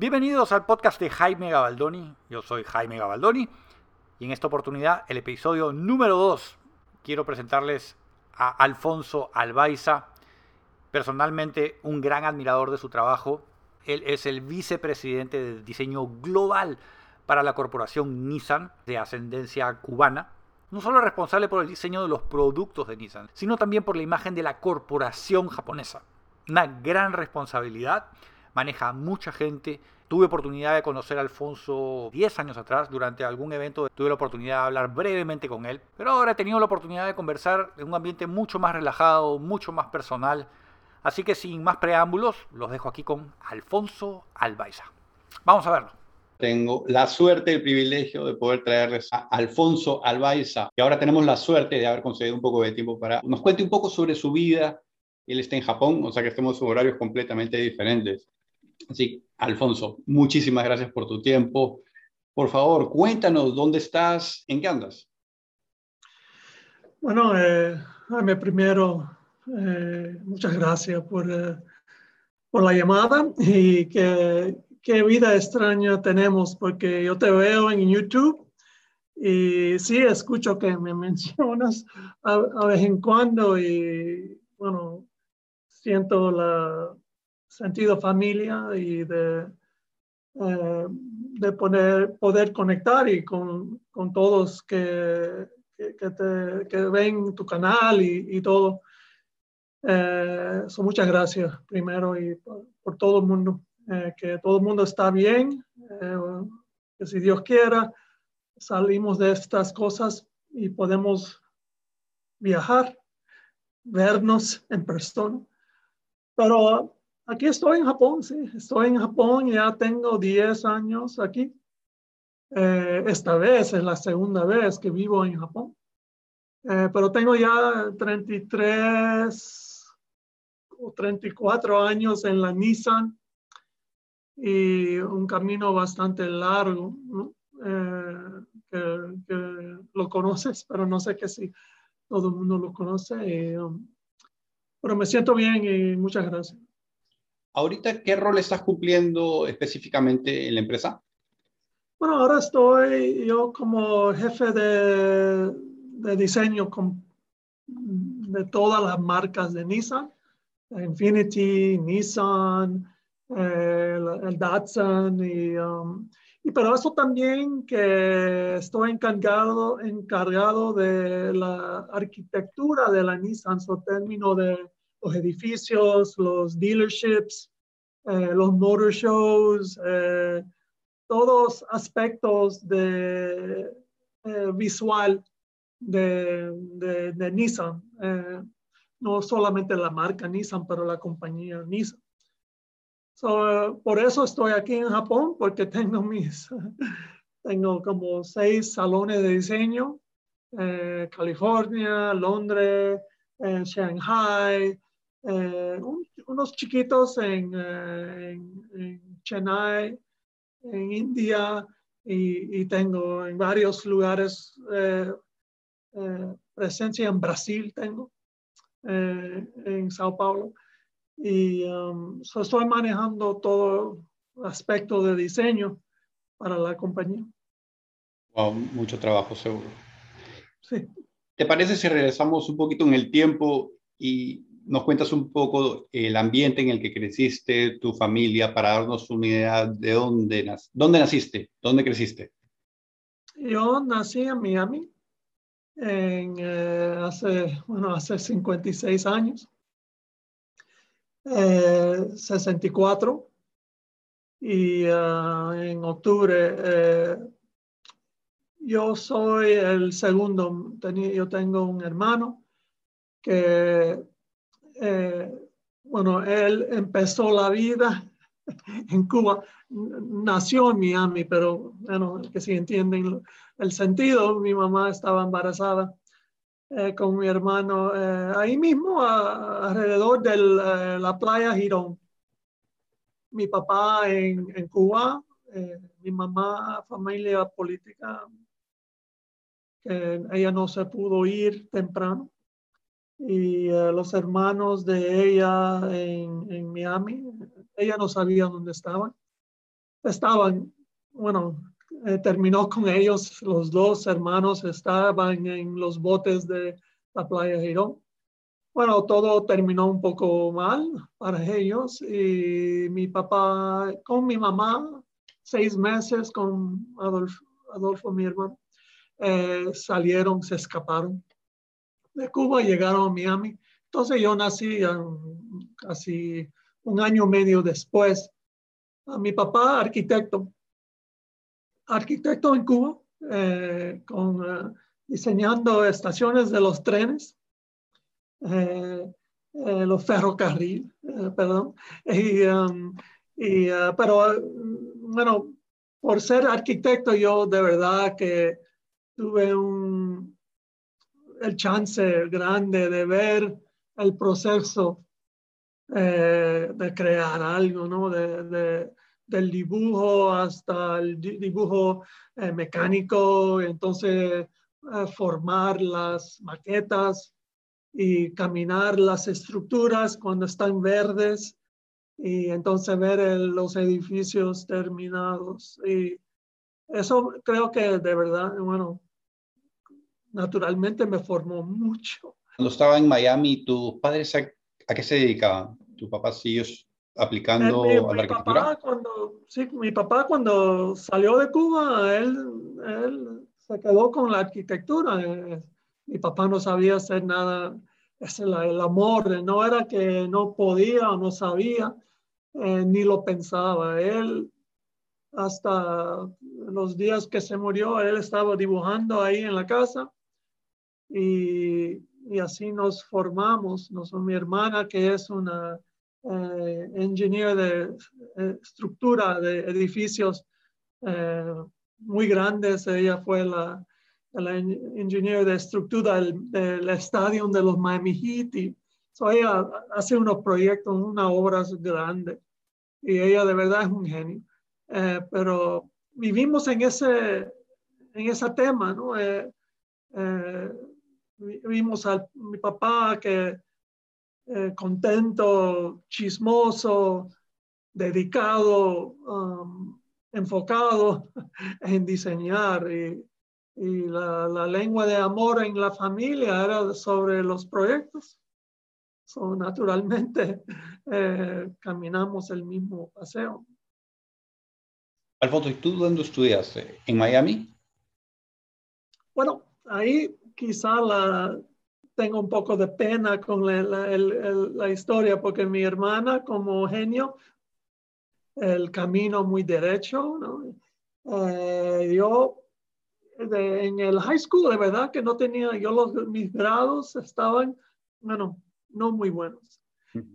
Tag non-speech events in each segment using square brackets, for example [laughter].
Bienvenidos al podcast de Jaime Gabaldoni. Yo soy Jaime Gabaldoni y en esta oportunidad, el episodio número 2, quiero presentarles a Alfonso Albaiza, personalmente un gran admirador de su trabajo. Él es el vicepresidente de diseño global para la corporación Nissan de ascendencia cubana. No solo es responsable por el diseño de los productos de Nissan, sino también por la imagen de la corporación japonesa. Una gran responsabilidad, maneja mucha gente. Tuve oportunidad de conocer a Alfonso 10 años atrás, durante algún evento tuve la oportunidad de hablar brevemente con él, pero ahora he tenido la oportunidad de conversar en un ambiente mucho más relajado, mucho más personal. Así que sin más preámbulos, los dejo aquí con Alfonso Albaiza. Vamos a verlo. Tengo la suerte y el privilegio de poder traerles a Alfonso Albaiza, y ahora tenemos la suerte de haber conseguido un poco de tiempo para nos cuente un poco sobre su vida. Él está en Japón, o sea que estamos en horarios completamente diferentes. Así, Alfonso, muchísimas gracias por tu tiempo. Por favor, cuéntanos dónde estás, en qué andas. Bueno, eh, primero, eh, muchas gracias por, eh, por la llamada y qué vida extraña tenemos, porque yo te veo en YouTube y sí escucho que me [laughs] mencionas a, vez en cuando y bueno, siento la sentido familia y de, eh, de poner, poder conectar y con, con todos que, que, te, que, ven tu canal y, y todo. Eh, muchas gracias primero y por todo el mundo. Eh, que todo el mundo está bien, eh, que si Dios quiera, salimos de estas cosas y podemos viajar, vernos en persona. Pero aquí estoy en Japón, sí, estoy en Japón, ya tengo 10 años aquí. Eh, esta vez es la segunda vez que vivo en Japón. pero tengo ya 33 o 34 años en la Nissan y un camino bastante largo, eh, que, lo conoces, [laughs] pero no sé que si todo el mundo lo conoce. Um, pero me siento bien y muchas gracias. Ahorita, ¿qué rol estás cumpliendo específicamente en la empresa? Bueno, ahora estoy yo como jefe de, de diseño con, de todas las marcas de Nissan, Infinity, Nissan, el, Datsun y, um, y pero eso también que estoy encargado, encargado de la arquitectura de la Nissan, o término de los edificios, los dealerships, eh, los motor shows, eh, todos aspectos de eh, visual de, de, Nissan, no solamente la marca Nissan, pero la compañía Nissan. Por eso estoy aquí en Japón, porque [laughs] tengo mis, tengo como seis salones de diseño, eh, California, Londres, Shanghai, eh, unos chiquitos en, eh, en, Chennai, en India, y, y, tengo en varios lugares presencia en Brasil, tengo, en Sao Paulo y um, estoy manejando todo aspecto de diseño para la compañía. Wow, mucho trabajo seguro. Sí. ¿Te parece si regresamos un poquito en el tiempo y nos cuentas un poco el ambiente en el que creciste, tu familia, para darnos una idea de dónde, dónde naciste, dónde creciste? Yo nací en Miami eh, hace, bueno, hace 56 años. 64 y ah, en octubre eh, yo soy el segundo, yo tengo un hermano que, eh, bueno, él empezó la vida [laughs] en Cuba, nació en Miami, pero bueno, que si entienden el sentido, mi mamá estaba embarazada eh, con mi hermano eh, ahí mismo, alrededor de eh, la playa Girón. Mi papá en, en Cuba, mi mamá, familia política, que ella no se pudo ir temprano. Y los hermanos de ella en, en Miami, ella no sabía dónde estaban. estaban, bueno, eh, terminó con ellos, los dos hermanos estaban en los botes de la playa Girón. Bueno, todo terminó un poco mal para ellos y mi papá con mi mamá, seis meses con Adolfo, Adolfo mi hermano, eh, salieron, se escaparon de Cuba, llegaron a Miami. Entonces yo nací casi un año medio después. A mi papá, arquitecto, arquitecto en Cuba, eh, con, eh, diseñando estaciones de los trenes, eh, los ferrocarriles, perdón. Y, um, y, pero bueno, por ser arquitecto yo de verdad que tuve un, el chance grande de ver el proceso de crear algo, ¿no? de, del dibujo hasta el dibujo eh, mecánico, entonces eh, formar las maquetas y caminar las estructuras cuando están verdes y entonces ver los edificios terminados. Y eso creo que de verdad, bueno, naturalmente me formó mucho. Cuando estaba en Miami, ¿tus padres a, a qué se dedicaban? ¿Tu papá ellos aplicando mi, a la arquitectura? Papá cuando, sí, mi papá cuando salió de Cuba, él, él se quedó con la arquitectura. Eh, mi papá no sabía hacer nada, es el, el amor, no era que no podía o no sabía, eh, ni lo pensaba. Él, hasta los días que se murió, él estaba dibujando ahí en la casa y, y así nos formamos. Nos, mi hermana, que es una eh, ingeniero de eh, estructura de edificios eh, muy grandes. Ella fue la, la ingeniera de estructura del, estadio de los Miami Heat. Y, ella hace unos proyectos, unas obras grandes. Y ella de verdad es un genio. pero vivimos en ese, en ese tema, ¿no? Vimos a mi papá que eh, contento, chismoso, dedicado, um, enfocado [laughs] en diseñar. Y, la, lengua de amor en la familia era sobre los proyectos. So, naturalmente [laughs] eh, caminamos el mismo paseo. Alfonso, ¿y tú dónde estudiaste? ¿En Miami? Bueno, ahí quizá la, tengo un poco de pena con la, historia porque mi hermana como genio, el camino muy derecho, ¿no? Eh, yo en el high school de verdad que no tenía, yo los, mis grados estaban, bueno, no muy buenos.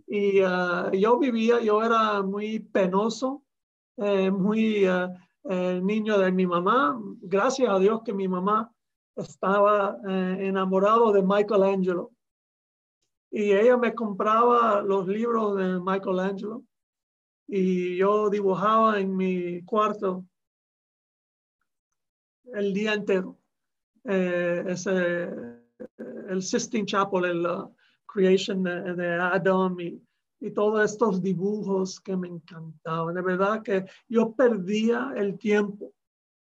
Y uh, yo vivía, yo era muy penoso, eh, muy uh, niño de mi mamá. Gracias a Dios que mi mamá estaba eh, enamorado de Michelangelo. Y ella me compraba los libros de Michelangelo y yo dibujaba en mi cuarto el día entero. Eh, ese, el Sistine Chapel, el uh, Creation de, Adam y, y, todos estos dibujos que me encantaban. De verdad que yo perdía el tiempo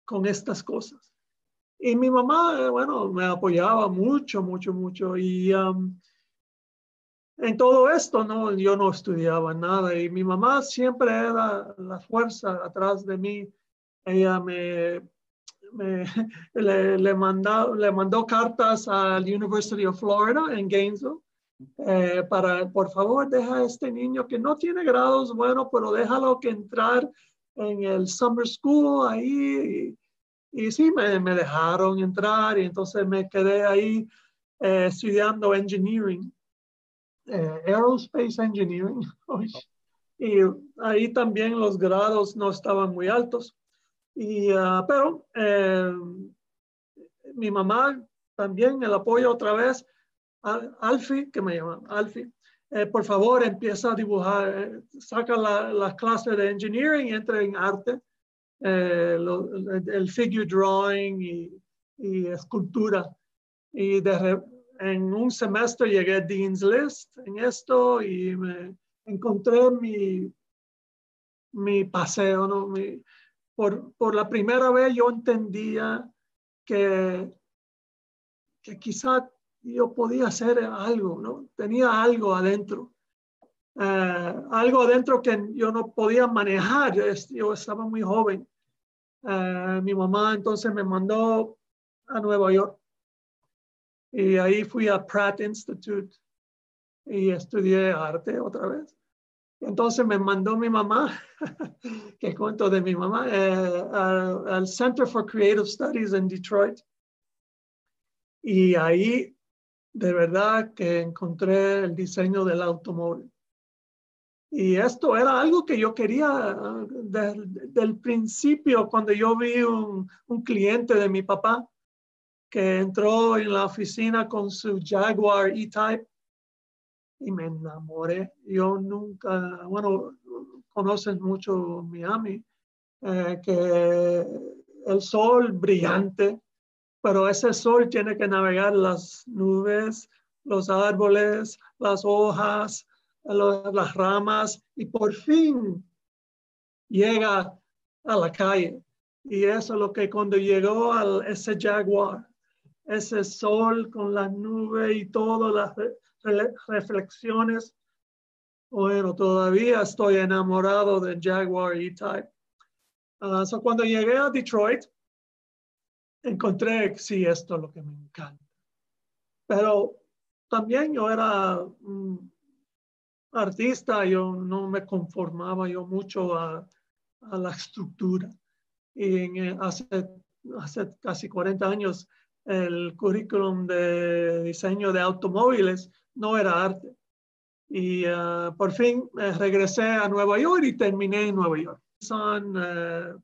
con estas cosas. Y mi mamá, bueno, me apoyaba mucho, mucho, mucho. Y um, en todo esto, ¿no? Yo no estudiaba nada y mi mamá siempre era la fuerza atrás de mí. Ella me, me [laughs] le, le, mandó, le mandó cartas al University of Florida en Gainesville eh, para, por favor, deja a este niño que no tiene grados, bueno, pero déjalo que entrar en el summer school ahí. Y sí, me, me dejaron entrar y entonces me quedé ahí eh, estudiando engineering, eh, aerospace engineering. [laughs] y ahí también los grados no estaban muy altos. Y, uh, pero eh, mi mamá también, el apoyo otra vez, Alfie, que me llama Alfie, por favor empieza a dibujar, saca las la clases de engineering y entra en arte eh, el figure drawing y, escultura. Y en un semestre llegué a Dean's List en esto y me encontré mi, mi paseo, ¿no? por, por la primera vez yo entendía que, que quizá yo podía hacer algo, ¿no? Tenía algo adentro. Eh, algo adentro que yo no podía manejar. Yo, estaba muy joven. Eh, mi mamá entonces me mandó a Nueva York y ahí fui a Pratt Institute y estudié arte otra vez. Entonces me mandó mi mamá, [laughs] que cuento de mi mamá, eh, al Center for Creative Studies en Detroit. Y ahí de verdad que encontré el diseño del automóvil. Y esto era algo que yo quería desde del principio, cuando yo vi un, un cliente de mi papá que entró en la oficina con su Jaguar E-Type y me enamoré. Yo nunca, bueno, conocen mucho Miami, eh, que el sol brillante, pero ese sol tiene que navegar las nubes, los árboles, las hojas, las ramas y por fin llega a la calle. Y eso es lo que cuando llegó a ese jaguar, ese sol con las nubes y todas las reflexiones, bueno, todavía estoy enamorado del Jaguar E-Type. Uh, cuando llegué a Detroit, encontré, sí, esto es lo que me encanta. Pero también yo era artista, yo no me conformaba yo mucho a, a la estructura. Y en, eh, hace, hace casi 40 años el currículum de diseño de automóviles no era arte. Y uh, por fin eh, regresé a Nueva York y terminé en Nueva York. Son, uh,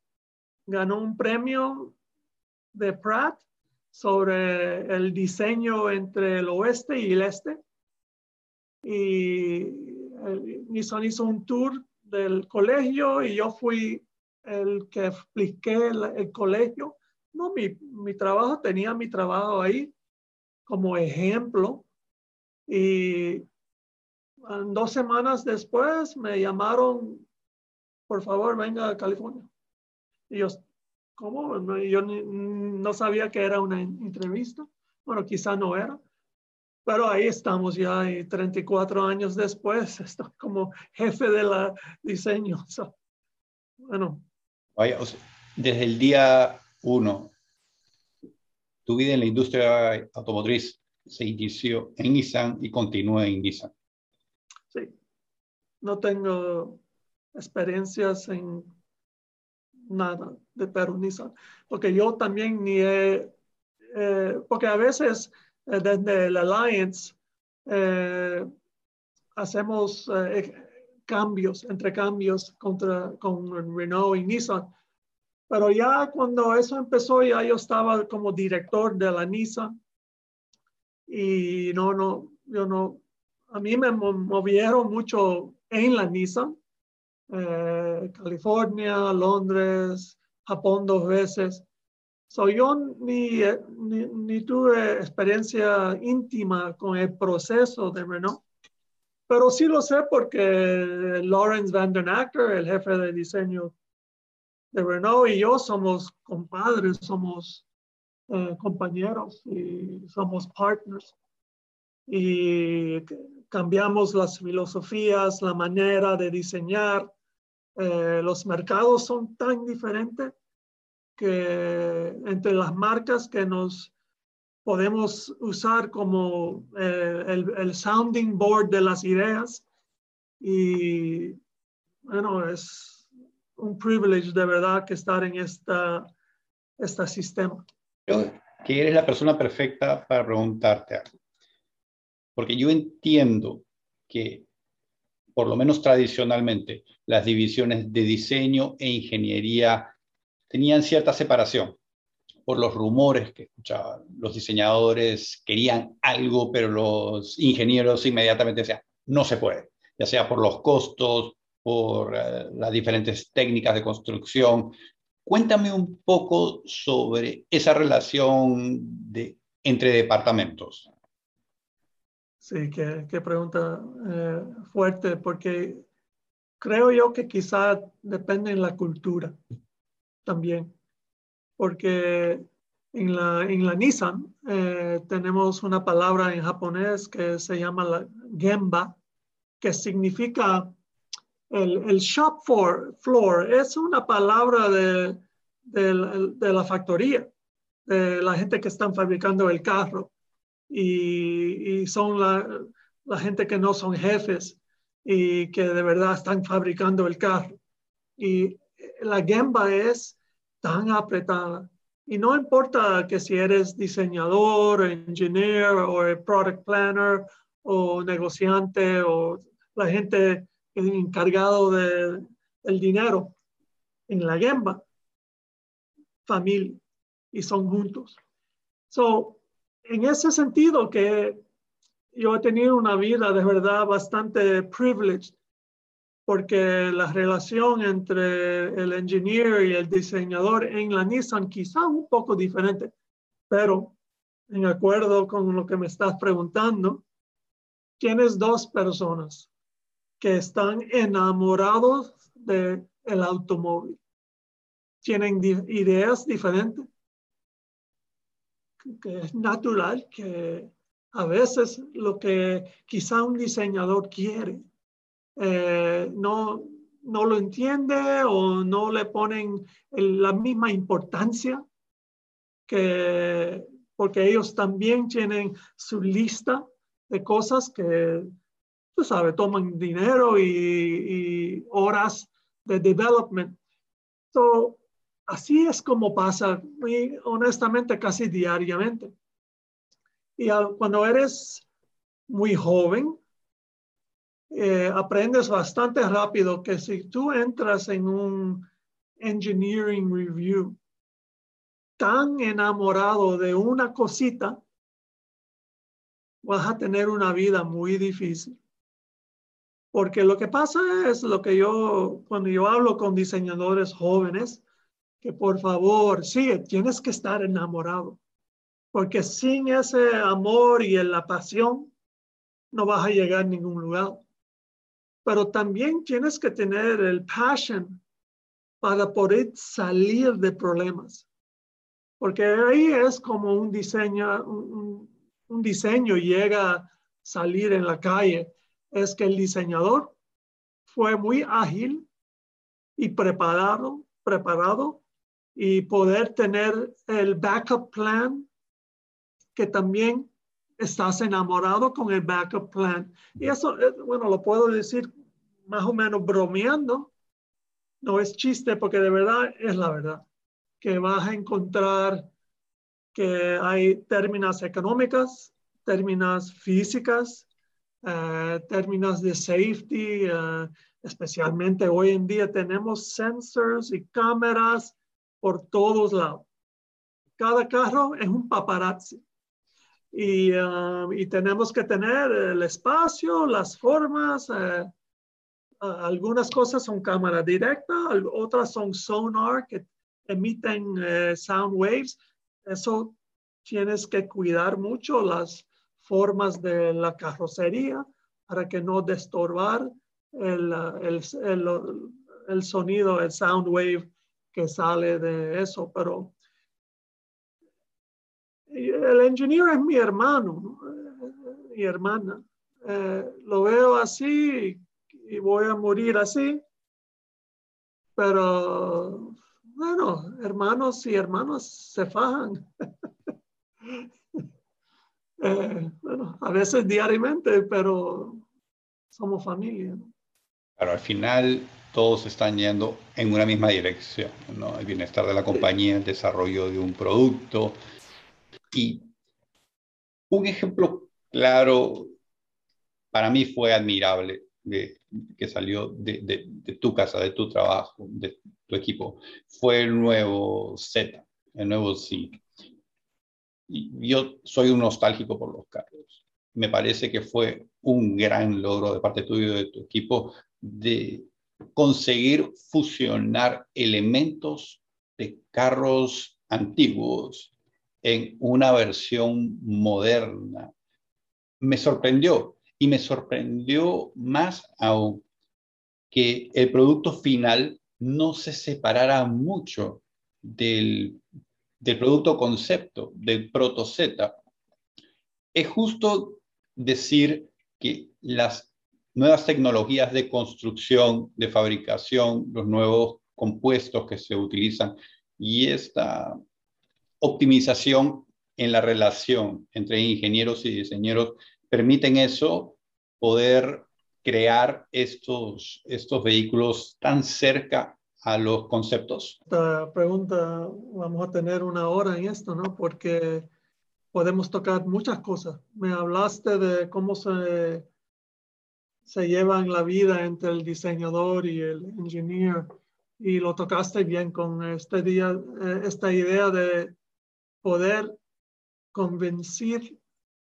ganó un premio de Pratt sobre el diseño entre el oeste y el este. Y Nissan hizo un tour del colegio y yo fui el que expliqué el, colegio. No, mi, mi, trabajo tenía mi trabajo ahí como ejemplo. Y dos semanas después me llamaron, por favor, venga a California. Y yo, ¿Cómo? yo no sabía que era una entrevista. Bueno, quizá no era. Pero ahí estamos ya, y 34 años después, [laughs] estoy como jefe de la diseño. bueno. Vaya, desde el día uno, tu vida en la industria automotriz se inició en Nissan y continúa en Nissan. Sí, no tengo experiencias en nada de Nissan, porque yo también ni he, eh, porque a veces desde el Alliance eh, hacemos cambios, entre cambios contra, con Renault y Nissan, pero ya cuando eso empezó, ya yo estaba como director de la Nissan. Y no, no, yo no, a mí me movieron mucho en la Nissan. Eh, California, Londres, Japón dos veces. So, yo ni, ni, ni, tuve experiencia íntima con el proceso de Renault, pero sí lo sé porque Lawrence Van den Acker, el jefe de diseño de Renault, y yo somos compadres, somos eh, compañeros y somos partners. Y cambiamos las filosofías, la manera de diseñar, eh, los mercados son tan diferentes que entre las marcas que nos podemos usar como eh, el, el, sounding board de las ideas y bueno, es un privilegio de verdad que estar en esta, este sistema. que eres la persona perfecta para preguntarte algo. Porque yo entiendo que por lo menos tradicionalmente, las divisiones de diseño e ingeniería tenían cierta separación por los rumores que escuchaban. Los diseñadores querían algo, pero los ingenieros inmediatamente decían, no se puede, ya sea por los costos, por eh, las diferentes técnicas de construcción. Cuéntame un poco sobre esa relación de, entre departamentos. Sí, qué, pregunta eh, fuerte, porque creo yo que quizá depende de la cultura. También, porque en la, en la Nissan eh, tenemos una palabra en japonés que se llama la gemba, que significa el, el shop floor, floor. Es una palabra de, de, de, la factoría, de la gente que están fabricando el carro y, y son la, la gente que no son jefes y que de verdad están fabricando el carro. Y la gemba es tan apretada. Y no importa que si eres diseñador, engineer o product planner o negociante o la gente encargado de, del dinero en la gemba, familia, y son juntos. So, en ese sentido que yo he tenido una vida de verdad bastante privileged porque la relación entre el engineer y el diseñador en la Nissan quizá un poco diferente, pero en acuerdo con lo que me estás preguntando, tienes dos personas que están enamorados del el automóvil. Tienen ideas diferentes, que es natural que a veces lo que quizá un diseñador quiere eh, no, no lo entiende o no le ponen la misma importancia que porque ellos también tienen su lista de cosas que, tú sabes, toman dinero y, horas de development. So, así es como pasa, muy honestamente, casi diariamente. Y cuando eres muy joven, eh, aprendes bastante rápido que si tú entras en un engineering review tan enamorado de una cosita, vas a tener una vida muy difícil. Porque lo que pasa es lo que yo, cuando yo hablo con diseñadores jóvenes, que por favor, sí, tienes que estar enamorado. Porque sin ese amor y la pasión, no vas a llegar a ningún lugar pero también tienes que tener el passion para poder salir de problemas. Porque ahí es como un diseño, un, diseño llega a salir en la calle. Es que el diseñador fue muy ágil y preparado, preparado y poder tener el backup plan que también estás enamorado con el backup plan. Y eso, eh, bueno, lo puedo decir más o menos bromeando. No es chiste porque de verdad es la verdad. Que vas a encontrar que hay términos económicas, términos físicas, uh, términos de safety, uh, especialmente hoy en día tenemos sensors y cámaras por todos lados. Cada carro es un paparazzi y, um, y, tenemos que tener el espacio, las formas. Uh, algunas cosas son cámara directa, otras son sonar que emiten uh, sound waves. Eso tienes que cuidar mucho las formas de la carrocería para que no destorbar el, el, el, el sonido, el sound wave que sale de eso. Pero el ingeniero es mi hermano, mi hermana. Eh, lo veo así y voy a morir así. Pero bueno, hermanos y hermanas se fajan. [laughs] eh, bueno, a veces diariamente, pero somos familia. Pero al final todos están yendo en una misma dirección, ¿no? El bienestar de la compañía, el desarrollo de un producto, y un ejemplo claro para mí fue admirable de, que salió de, tu casa, de tu trabajo, de tu equipo, fue el nuevo Z, el nuevo. Y yo soy un nostálgico por los carros. Me parece que fue un gran logro de parte tuyo y de tu equipo de conseguir fusionar elementos de carros antiguos en una versión moderna. Me sorprendió y me sorprendió más aún que el producto final no se separara mucho del, del producto concepto, del proto Z, es justo decir que las nuevas tecnologías de construcción, de fabricación, los nuevos compuestos que se utilizan y esta optimización en la relación entre ingenieros y diseñeros permiten eso, poder crear estos, estos vehículos tan cerca a los conceptos? Esta pregunta, vamos a tener una hora en esto, ¿no? Porque podemos tocar muchas cosas. Me hablaste de cómo se, se lleva en la vida entre el diseñador y el ingeniero y lo tocaste bien con este día, eh, esta idea de poder convencer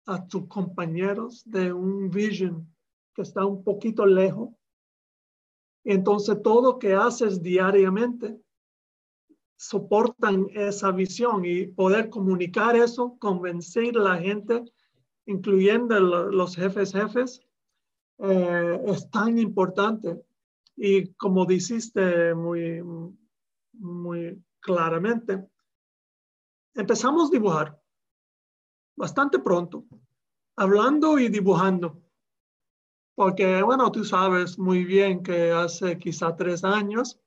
a tus compañeros de un vision que está un poquito lejos. Entonces todo que haces diariamente soportan esa visión y poder comunicar eso, convencer a la gente, incluyendo los jefes jefes, eh, es tan importante. Y como dijiste muy, muy claramente, empezamos a dibujar bastante pronto, hablando y dibujando. Porque, bueno, tú sabes muy bien que hace quizá tres años,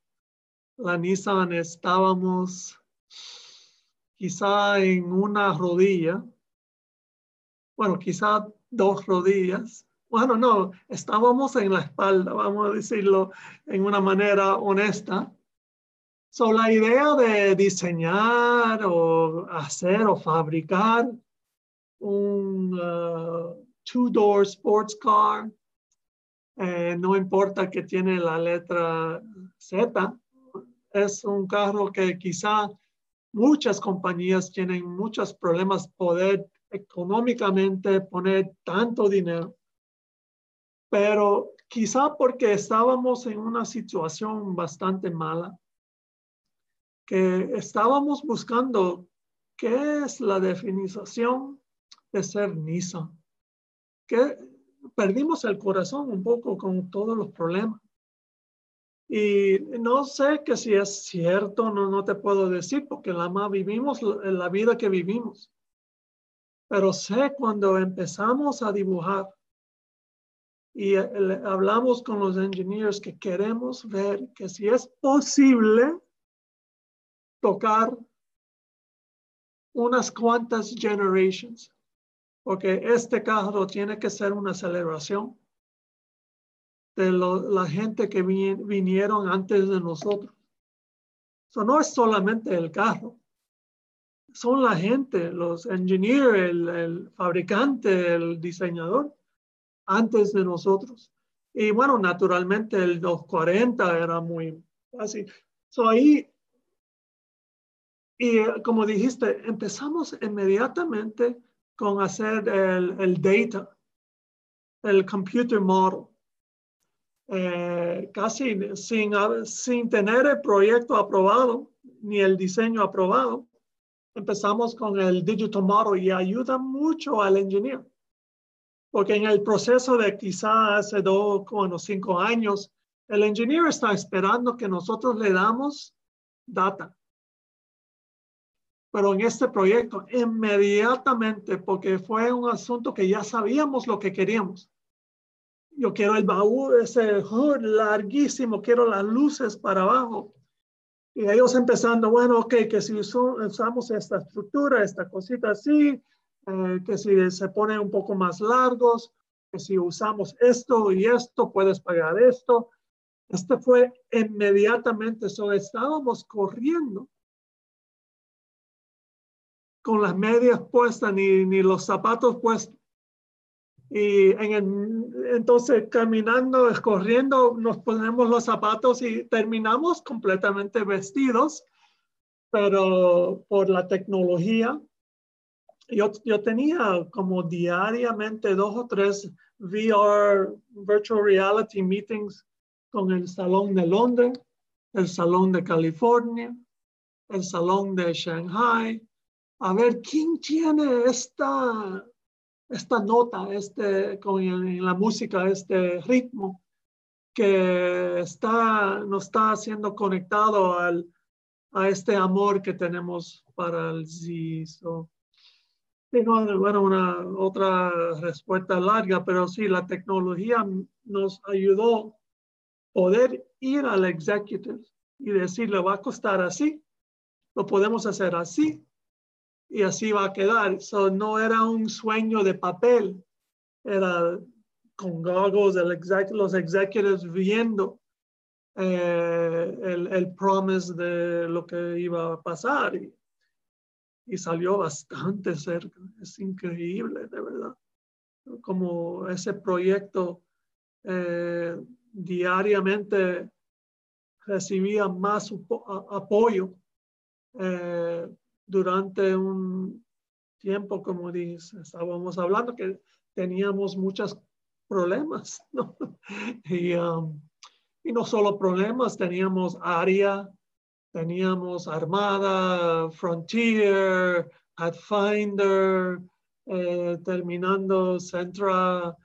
la Nissan estábamos quizá en una rodilla, bueno, quizá dos rodillas. Bueno, no, estábamos en la espalda, vamos a decirlo en una manera honesta. So, la idea de diseñar o hacer o fabricar un uh, two-door sports car eh, no importa que tiene la letra Z, es un carro que quizá muchas compañías tienen muchos problemas poder económicamente poner tanto dinero, pero quizá porque estábamos en una situación bastante mala, que estábamos buscando qué es la definición de ser Nissan, qué, perdimos el corazón un poco con todos los problemas. Y no sé que si es cierto, no, no te puedo decir, porque la más vivimos la vida que vivimos. Pero sé cuando empezamos a dibujar y hablamos con los ingenieros que queremos ver que si es posible tocar unas cuantas generations porque este carro tiene que ser una celebración de la gente que vinieron antes de nosotros. Eso no es solamente el carro, son la gente, los ingenieros, el, fabricante, el diseñador, antes de nosotros. Y bueno, naturalmente el 240 era muy fácil. So ahí, y como dijiste, empezamos inmediatamente con hacer el, el data, el computer model. Eh, casi sin, sin tener el proyecto aprobado ni el diseño aprobado, empezamos con el digital model y ayuda mucho al ingeniero. Porque en el proceso de quizás hace dos, o cinco años, el ingeniero está esperando que nosotros le damos data pero en este proyecto inmediatamente, porque fue un asunto que ya sabíamos lo que queríamos. Yo quiero el baúl, ese hood larguísimo, quiero las luces para abajo. Y ellos empezando, bueno, ok, que si usamos esta estructura, esta cosita así, eh, que si se pone un poco más largos, que si usamos esto y esto, puedes pagar esto. Este fue inmediatamente, eso estábamos corriendo con las medias puestas ni, ni los zapatos puestos. Y en entonces caminando, escorriendo, nos ponemos los zapatos y terminamos completamente vestidos, pero por la tecnología. Yo, yo tenía como diariamente dos o tres VR, Virtual Reality Meetings con el Salón de Londres, el Salón de California, el Salón de Shanghai, a ver quién tiene esta, esta nota, este, con en la música, este ritmo que está, nos está siendo conectado al, a este amor que tenemos para el Z. So, bueno, una otra respuesta larga, pero sí, la tecnología nos ayudó poder ir al executive y decirle va a costar así, lo podemos hacer así y así va a quedar. So, no era un sueño de papel, era con goggles los executives viendo eh, el, el, promise de lo que iba a pasar y, y, salió bastante cerca. Es increíble, de verdad. Como ese proyecto eh, diariamente recibía más apoyo eh, durante un tiempo, como dice, estábamos hablando que teníamos muchos problemas, ¿no? [laughs] Y, um, y no solo problemas, teníamos área, teníamos Armada, Frontier, Pathfinder, eh, terminando Centra.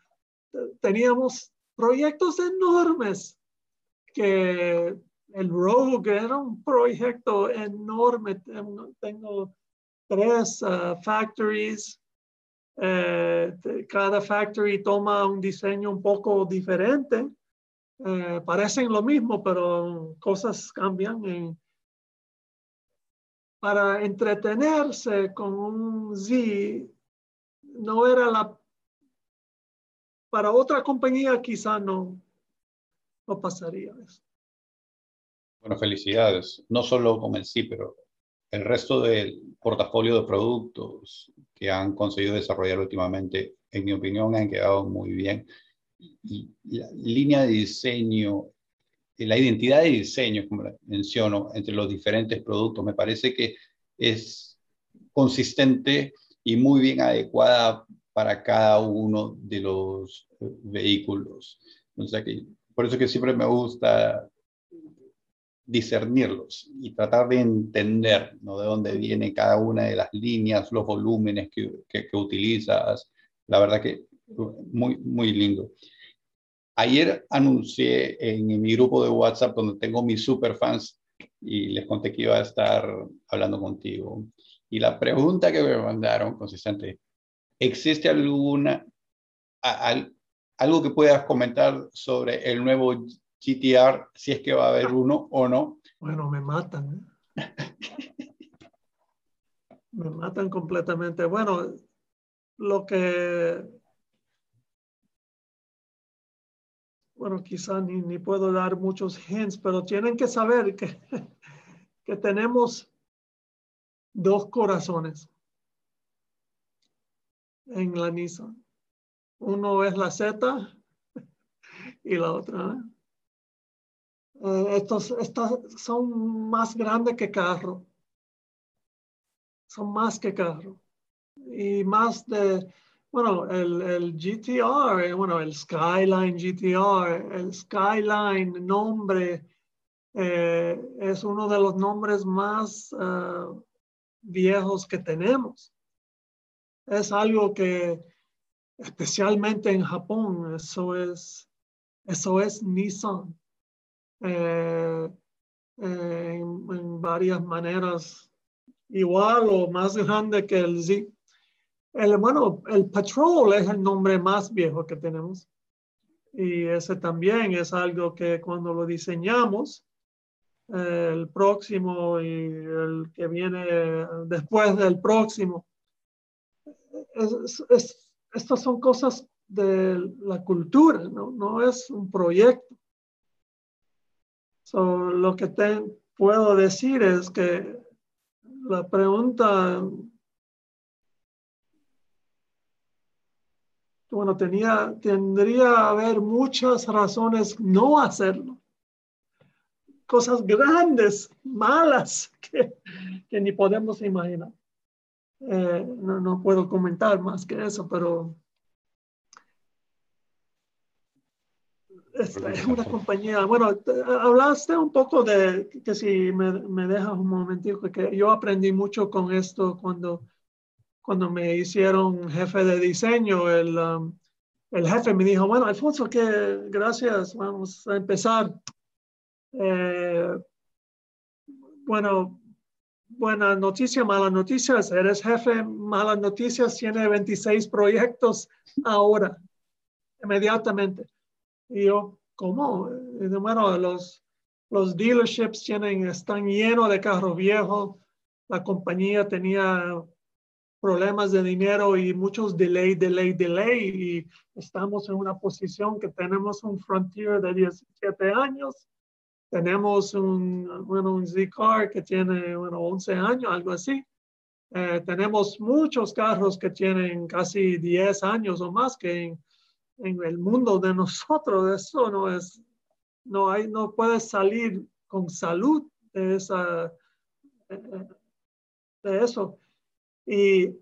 Teníamos proyectos enormes que el Rogue era un proyecto enorme. Tengo tres uh, factories. Eh, cada factory toma un diseño un poco diferente eh, parecen lo mismo, pero cosas cambian. para entretenerse con un Z, no era la... Para otra compañía quizá no, no pasaría eso. Bueno, felicidades. No solo con el sí, pero el resto del portafolio de productos que han conseguido desarrollar últimamente, en mi opinión, han quedado muy bien y la línea de diseño, la identidad de diseño, como menciono, entre los diferentes productos, me parece que es consistente y muy bien adecuada para cada uno de los eh, vehículos. O sea que, por eso que siempre me gusta discernirlos y tratar de entender ¿no? de dónde viene cada una de las líneas, los volúmenes que, que, que utilizas. La verdad que muy, muy lindo. Ayer anuncié en mi grupo de WhatsApp donde tengo mis superfans y les conté que iba a estar hablando contigo. Y la pregunta que me mandaron consistente, ¿existe alguna, algo que puedas comentar sobre el nuevo Si es que va a haber uno o no? Bueno, me matan. ¿eh? [laughs] me matan completamente. Bueno, lo que bueno, quizá ni, ni, puedo dar muchos hints, pero tienen que saber que, [laughs] que tenemos dos corazones en la Nissan. Uno es la Z y la otra. Eh, estos, estos son más grandes que carro. Son más que carro. Y más de bueno, el, el GTR, eh, bueno, el Skyline GTR, el Skyline nombre eh, es uno de los nombres más eh, viejos que tenemos. Es algo que, especialmente en Japón, eso es, eso es Nissan. En, en, varias maneras igual o más grande que el Z. El, bueno, el Patrol es el nombre más viejo que tenemos. Y ese también es algo que cuando lo diseñamos, el próximo y el que viene después del próximo, estas son cosas de la cultura, no, no es un proyecto. Lo que puedo decir es que la pregunta bueno, tenía, tendría haber muchas razones no hacerlo. Cosas grandes, malas, [laughs] que, que ni podemos imaginar. Eh, no, no, puedo comentar más que eso, pero esta es una compañía. Bueno, hablaste un poco de que si me, me dejas un momentito, que yo aprendí mucho con esto cuando cuando me hicieron jefe de diseño, el, um, el jefe me dijo, bueno, Alfonso, que gracias, vamos a empezar. Eh, bueno, buena noticia, malas noticias. Eres jefe, malas noticias, tiene 26 proyectos ahora, inmediatamente. Y yo, ¿cómo? Bueno, los, los dealerships tienen, están llenos de carros viejos. La compañía tenía problemas de dinero y muchos delay, delay, delay. Y estamos en una posición que tenemos un Frontier de 17 años tenemos un, bueno, un Z-Car que tiene bueno, 11 años, algo así. Eh, tenemos muchos carros que tienen casi 10 años o más que en, el mundo de nosotros. Eso no es, no hay, no puedes salir con salud de esa, de eso. Y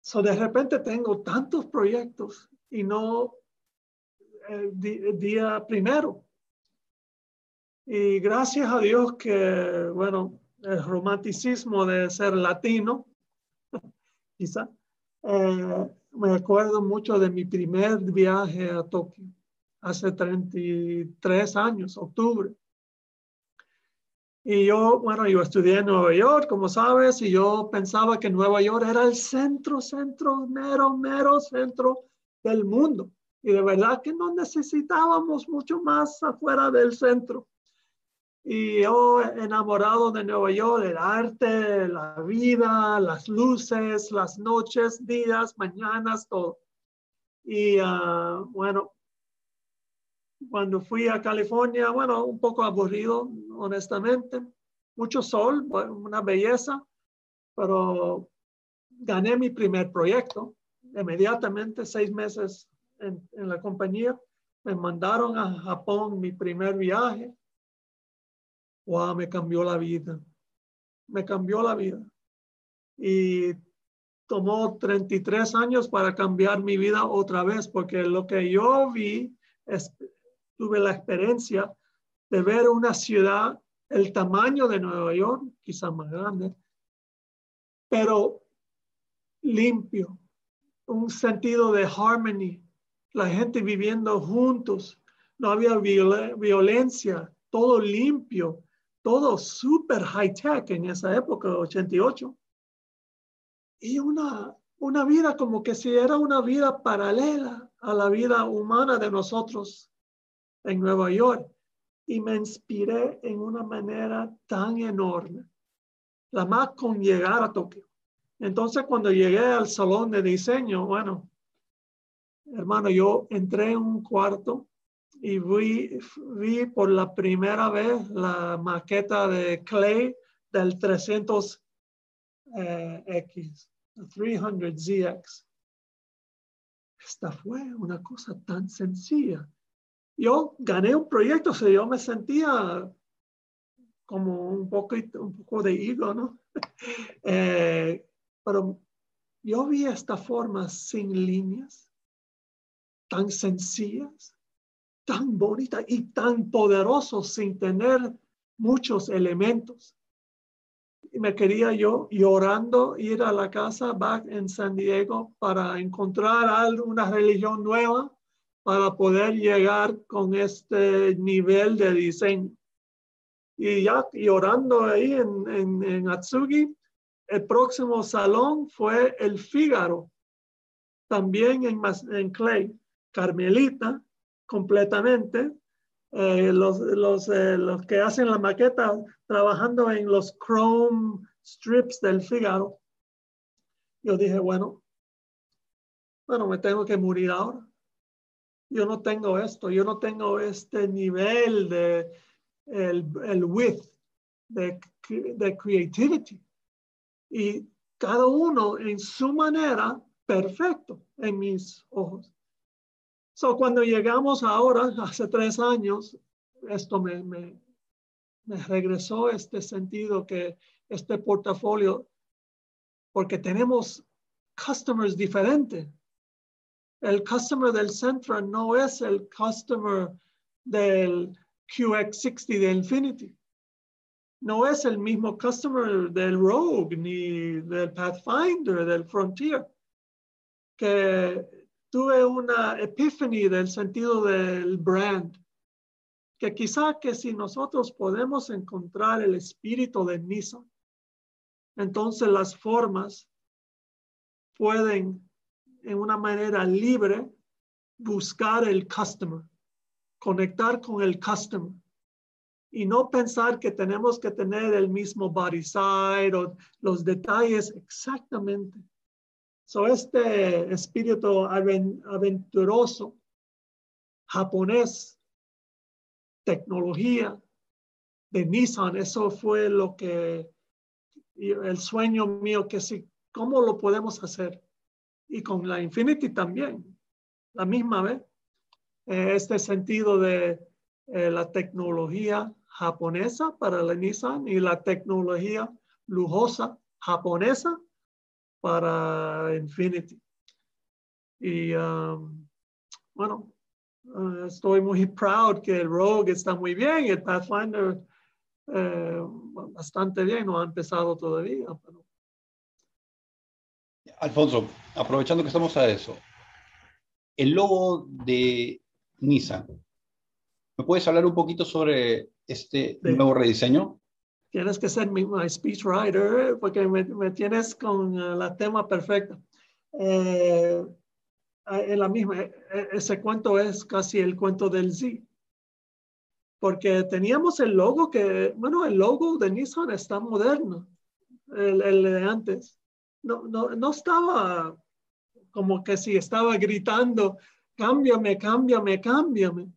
so de repente tengo tantos proyectos y no el, el día primero y gracias a Dios que, bueno, el romanticismo de ser latino, [laughs] quizá, eh, me acuerdo mucho de mi primer viaje a Tokio, hace 33 años, octubre. Y yo, bueno, yo estudié en Nueva York, como sabes, y yo pensaba que Nueva York era el centro, centro, mero, mero centro del mundo. Y de verdad que no necesitábamos mucho más afuera del centro. Y yo enamorado de Nueva York, el arte, la vida, las luces, las noches, días, mañanas, todo. Y uh, bueno, cuando fui a California, bueno, un poco aburrido, honestamente. Mucho sol, una belleza, pero gané mi primer proyecto. Inmediatamente, seis meses en, en la compañía, me mandaron a Japón mi primer viaje wow, me cambió la vida. Me cambió la vida. Y tomó 33 años para cambiar mi vida otra vez, porque lo que yo vi, es, tuve la experiencia de ver una ciudad, el tamaño de Nueva York, quizá más grande, pero limpio, un sentido de harmony, la gente viviendo juntos, no había violencia, todo limpio, todo súper high-tech en esa época, 88. Y una, una vida como que si era una vida paralela a la vida humana de nosotros en Nueva York. Y me inspiré en una manera tan enorme, la más con llegar a Tokio. Entonces, cuando llegué al salón de diseño, bueno, hermano, yo entré en un cuarto y vi, vi por la primera vez la maqueta de Clay del 300X, eh, 300ZX. Esta fue una cosa tan sencilla. Yo gané un proyecto, o sea, yo me sentía como un poco, un poco de ego, ¿no? [laughs] Eh, pero yo vi esta forma sin líneas, tan sencillas, tan bonita y tan poderoso sin tener muchos elementos. Y me quería yo llorando ir a la casa back en San Diego para encontrar alguna religión nueva para poder llegar con este nivel de diseño. Y ya llorando ahí en, en, en Atsugi, el próximo salón fue el Fígaro, también en, en Clay, Carmelita, completamente. Eh, los, los, eh, los, que hacen la maqueta trabajando en los chrome strips del Figaro. Yo dije, bueno, bueno, me tengo que morir ahora. Yo no tengo esto, yo no tengo este nivel de el, el width de, de creativity. Y cada uno en su manera, perfecto en mis ojos. So, cuando llegamos ahora, hace tres años, esto me, me, me regresó este sentido que este portafolio, porque tenemos customers diferentes. El customer del centro no es el customer del QX60 de Infinity. No es el mismo customer del Rogue ni del Pathfinder, del Frontier, que tuve una epiphany del sentido del brand, que quizá que si nosotros podemos encontrar el espíritu de Nissan entonces las formas pueden en una manera libre buscar el customer, conectar con el customer y no pensar que tenemos que tener el mismo body side o los detalles exactamente. So este espíritu aventuroso japonés, tecnología de Nissan, eso fue lo que el sueño mío que sí, ¿cómo lo podemos hacer? Y con la Infinity también, la misma vez, eh, este sentido de eh, la tecnología japonesa para la Nissan y la tecnología lujosa japonesa para Infinity. Y um, bueno, uh, estoy muy proud que el Rogue está muy bien el Pathfinder uh, bastante bien, no ha empezado todavía. Pero... Alfonso, aprovechando que estamos a eso, el logo de Nissan, ¿me puedes hablar un poquito sobre este nuevo rediseño? Tienes que ser mi, speechwriter porque me, me, tienes con uh, la tema perfecta. Eh, en la misma, e, e, ese cuento es casi el cuento del Z. Porque teníamos el logo que, bueno, el logo de Nissan está moderno, el, el de antes. No, no, no estaba como que si estaba gritando, cámbiame, cámbiame, cámbiame.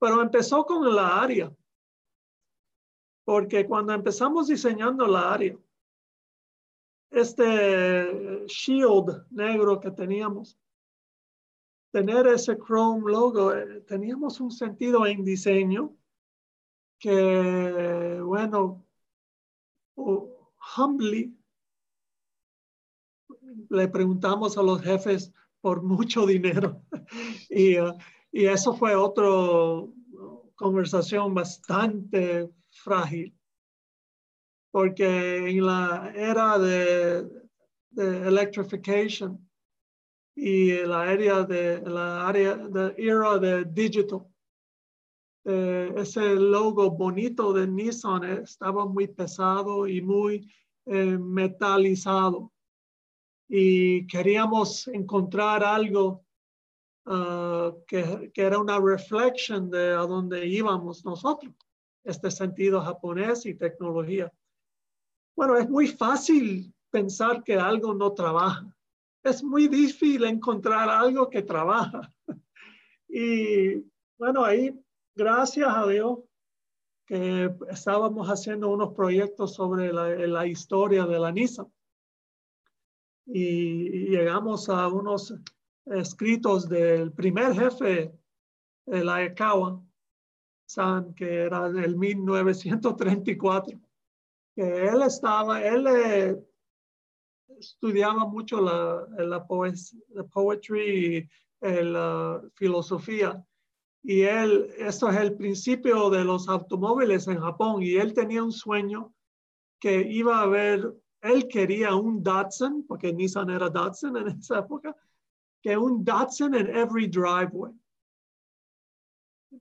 Pero empezó con la área porque cuando empezamos diseñando la área, este shield negro que teníamos, tener ese Chrome logo, eh, teníamos un sentido en diseño que, bueno, humbly, le preguntamos a los jefes por mucho dinero. [laughs] Y, uh, y eso fue otra conversación bastante frágil, porque en la era de, de electrification y la de la área de era de digital, eh, ese logo bonito de Nissan estaba muy pesado y muy eh, metalizado. Y queríamos encontrar algo uh, que, que, era una reflexión de a dónde íbamos nosotros este sentido japonés y tecnología. Bueno, es muy fácil pensar que algo no trabaja. Es muy difícil encontrar algo que trabaja. [laughs] Y bueno, ahí, gracias a Dios, que estábamos haciendo unos proyectos sobre la, la historia de la NISA. Y, llegamos a unos escritos del primer jefe de la ECAWA, que era del 1934, que él estaba, él eh, estudiaba mucho la, la, poetry y la filosofía. Y él, esto es el principio de los automóviles en Japón, y él tenía un sueño que iba a haber, él quería un Datsun, porque Nissan era Datsun en esa época, que un Datsun en every driveway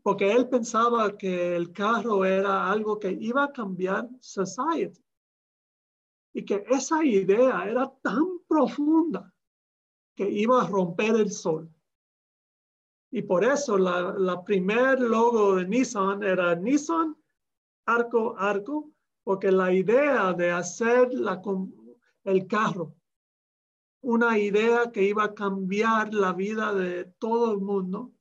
porque él pensaba que el carro era algo que iba a cambiar society y que esa idea era tan profunda que iba a romper el sol. Y por eso la, primer logo de Nissan era Nissan Arco Arco, porque la idea de hacer la, el carro, una idea que iba a cambiar la vida de todo el mundo,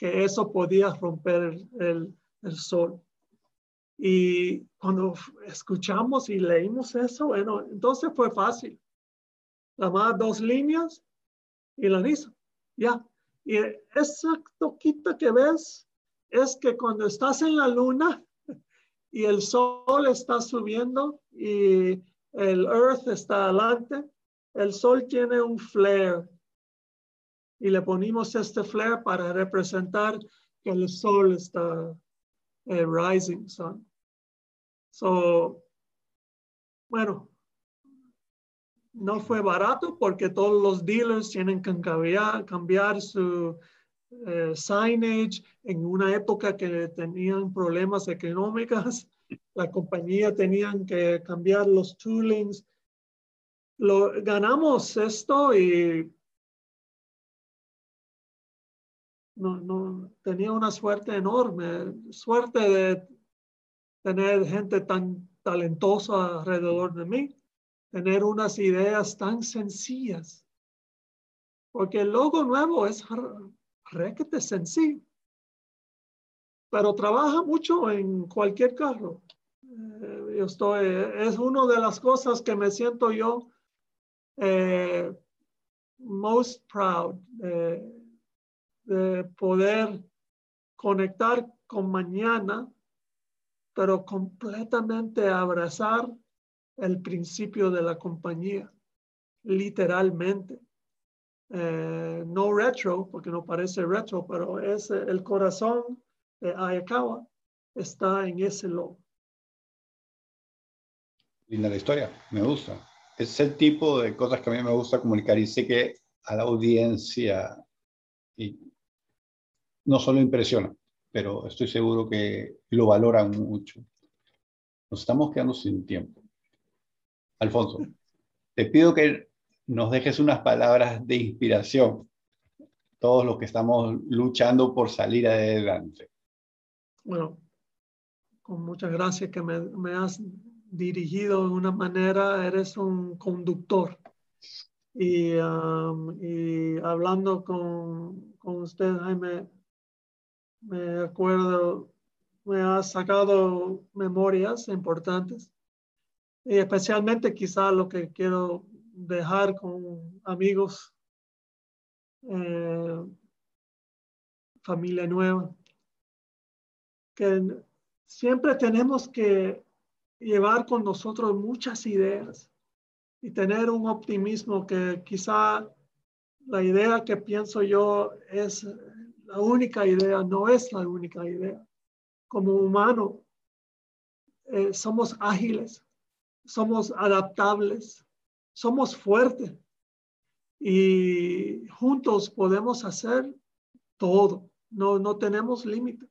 que eso podía romper el, sol. Y cuando escuchamos y leímos eso, bueno, entonces fue fácil. La más dos líneas y la hizo. Ya. Y esa toquita que ves es que cuando estás en la luna [laughs] y el sol está subiendo y el earth está adelante, el sol tiene un flare y le ponimos este flare para representar que el sol está eh, rising sun. So, bueno, no fue barato porque todos los dealers tienen que cambiar, cambiar su eh, signage en una época que tenían problemas económicos [laughs] la compañía tenían que cambiar los toolings. Lo, ganamos esto y no, tenía una suerte enorme, suerte de tener gente tan talentosa alrededor de mí, tener unas ideas tan sencillas. Porque el logo nuevo es requete sencillo, pero trabaja mucho en cualquier carro. Eh, estoy, es una de las cosas que me siento yo eh, most proud de poder conectar con mañana, pero completamente abrazar el principio de la compañía, literalmente. Eh, no retro, porque no parece retro, pero es el corazón de Ayakawa está en ese logo. Linda la historia, me gusta. Es el tipo de cosas que a mí me gusta comunicar y sé que a la audiencia y no solo impresiona, pero estoy seguro que lo valoran mucho. Nos estamos quedando sin tiempo. Alfonso, te pido que nos dejes unas palabras de inspiración, todos los que estamos luchando por salir adelante. Bueno, con muchas gracias que me, me has dirigido de una manera, eres un conductor. Y, um, y hablando con, con usted, Jaime, me acuerdo, me ha sacado memorias importantes. Y especialmente quizá lo que quiero dejar con amigos, eh, familia nueva, que siempre tenemos que llevar con nosotros muchas ideas y tener un optimismo que quizá la idea que pienso yo es la única idea, no es la única idea. Como humano, eh, somos ágiles, somos adaptables, somos fuertes y juntos podemos hacer todo, no, no tenemos límite.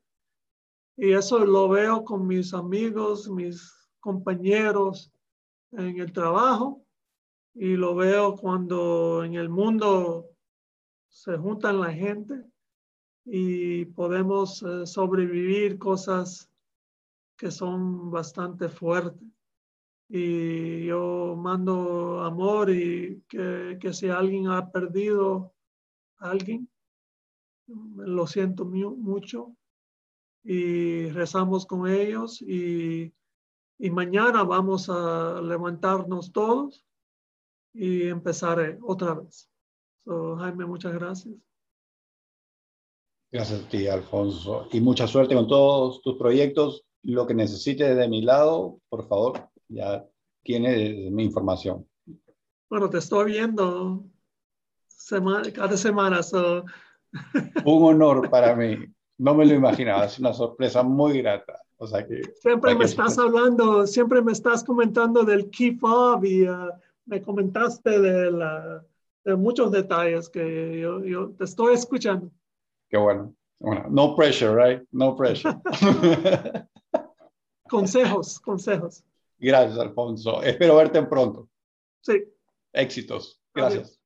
Y eso lo veo con mis amigos, mis compañeros en el trabajo y lo veo cuando en el mundo se juntan la gente y podemos eh, sobrevivir cosas que son bastante fuertes. Y yo mando amor y que, que si alguien ha perdido a alguien, lo siento mucho y rezamos con ellos y, y mañana vamos a levantarnos todos y empezar otra vez. So, Jaime, muchas gracias. Gracias a ti, Alfonso. Y mucha suerte con todos tus proyectos. Lo que necesites de mi lado, por favor, ya tienes mi información. Bueno, te estoy viendo semana, cada semana. [laughs] Un honor para mí. No me lo imaginaba. Es una sorpresa muy grata. O sea que, siempre me estás hablando, siempre me estás comentando del key fob y uh, me comentaste de, la, de muchos detalles que yo, yo te estoy escuchando. Qué bueno. Bueno, no pressure, right? No pressure. [laughs] consejos, consejos. Gracias, Alfonso. Espero verte pronto. Sí. Éxitos. Gracias.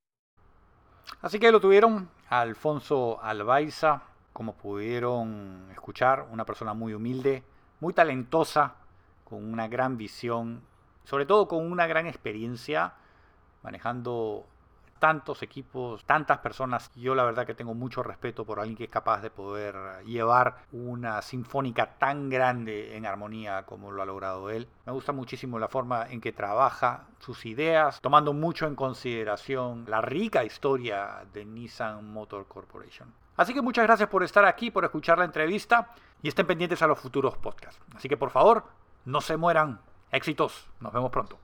Así que lo tuvieron Alfonso Albaiza, como pudieron escuchar, una persona muy humilde, muy talentosa, con una gran visión, sobre todo con una gran experiencia manejando tantos equipos, tantas personas. Yo la verdad que tengo mucho respeto por alguien que es capaz de poder llevar una sinfónica tan grande en armonía como lo ha logrado él. Me gusta muchísimo la forma en que trabaja sus ideas, tomando mucho en consideración la rica historia de Nissan Motor Corporation. Así que muchas gracias por estar aquí, por escuchar la entrevista y estén pendientes a los futuros podcasts. Así que por favor, no se mueran. Éxitos. Nos vemos pronto.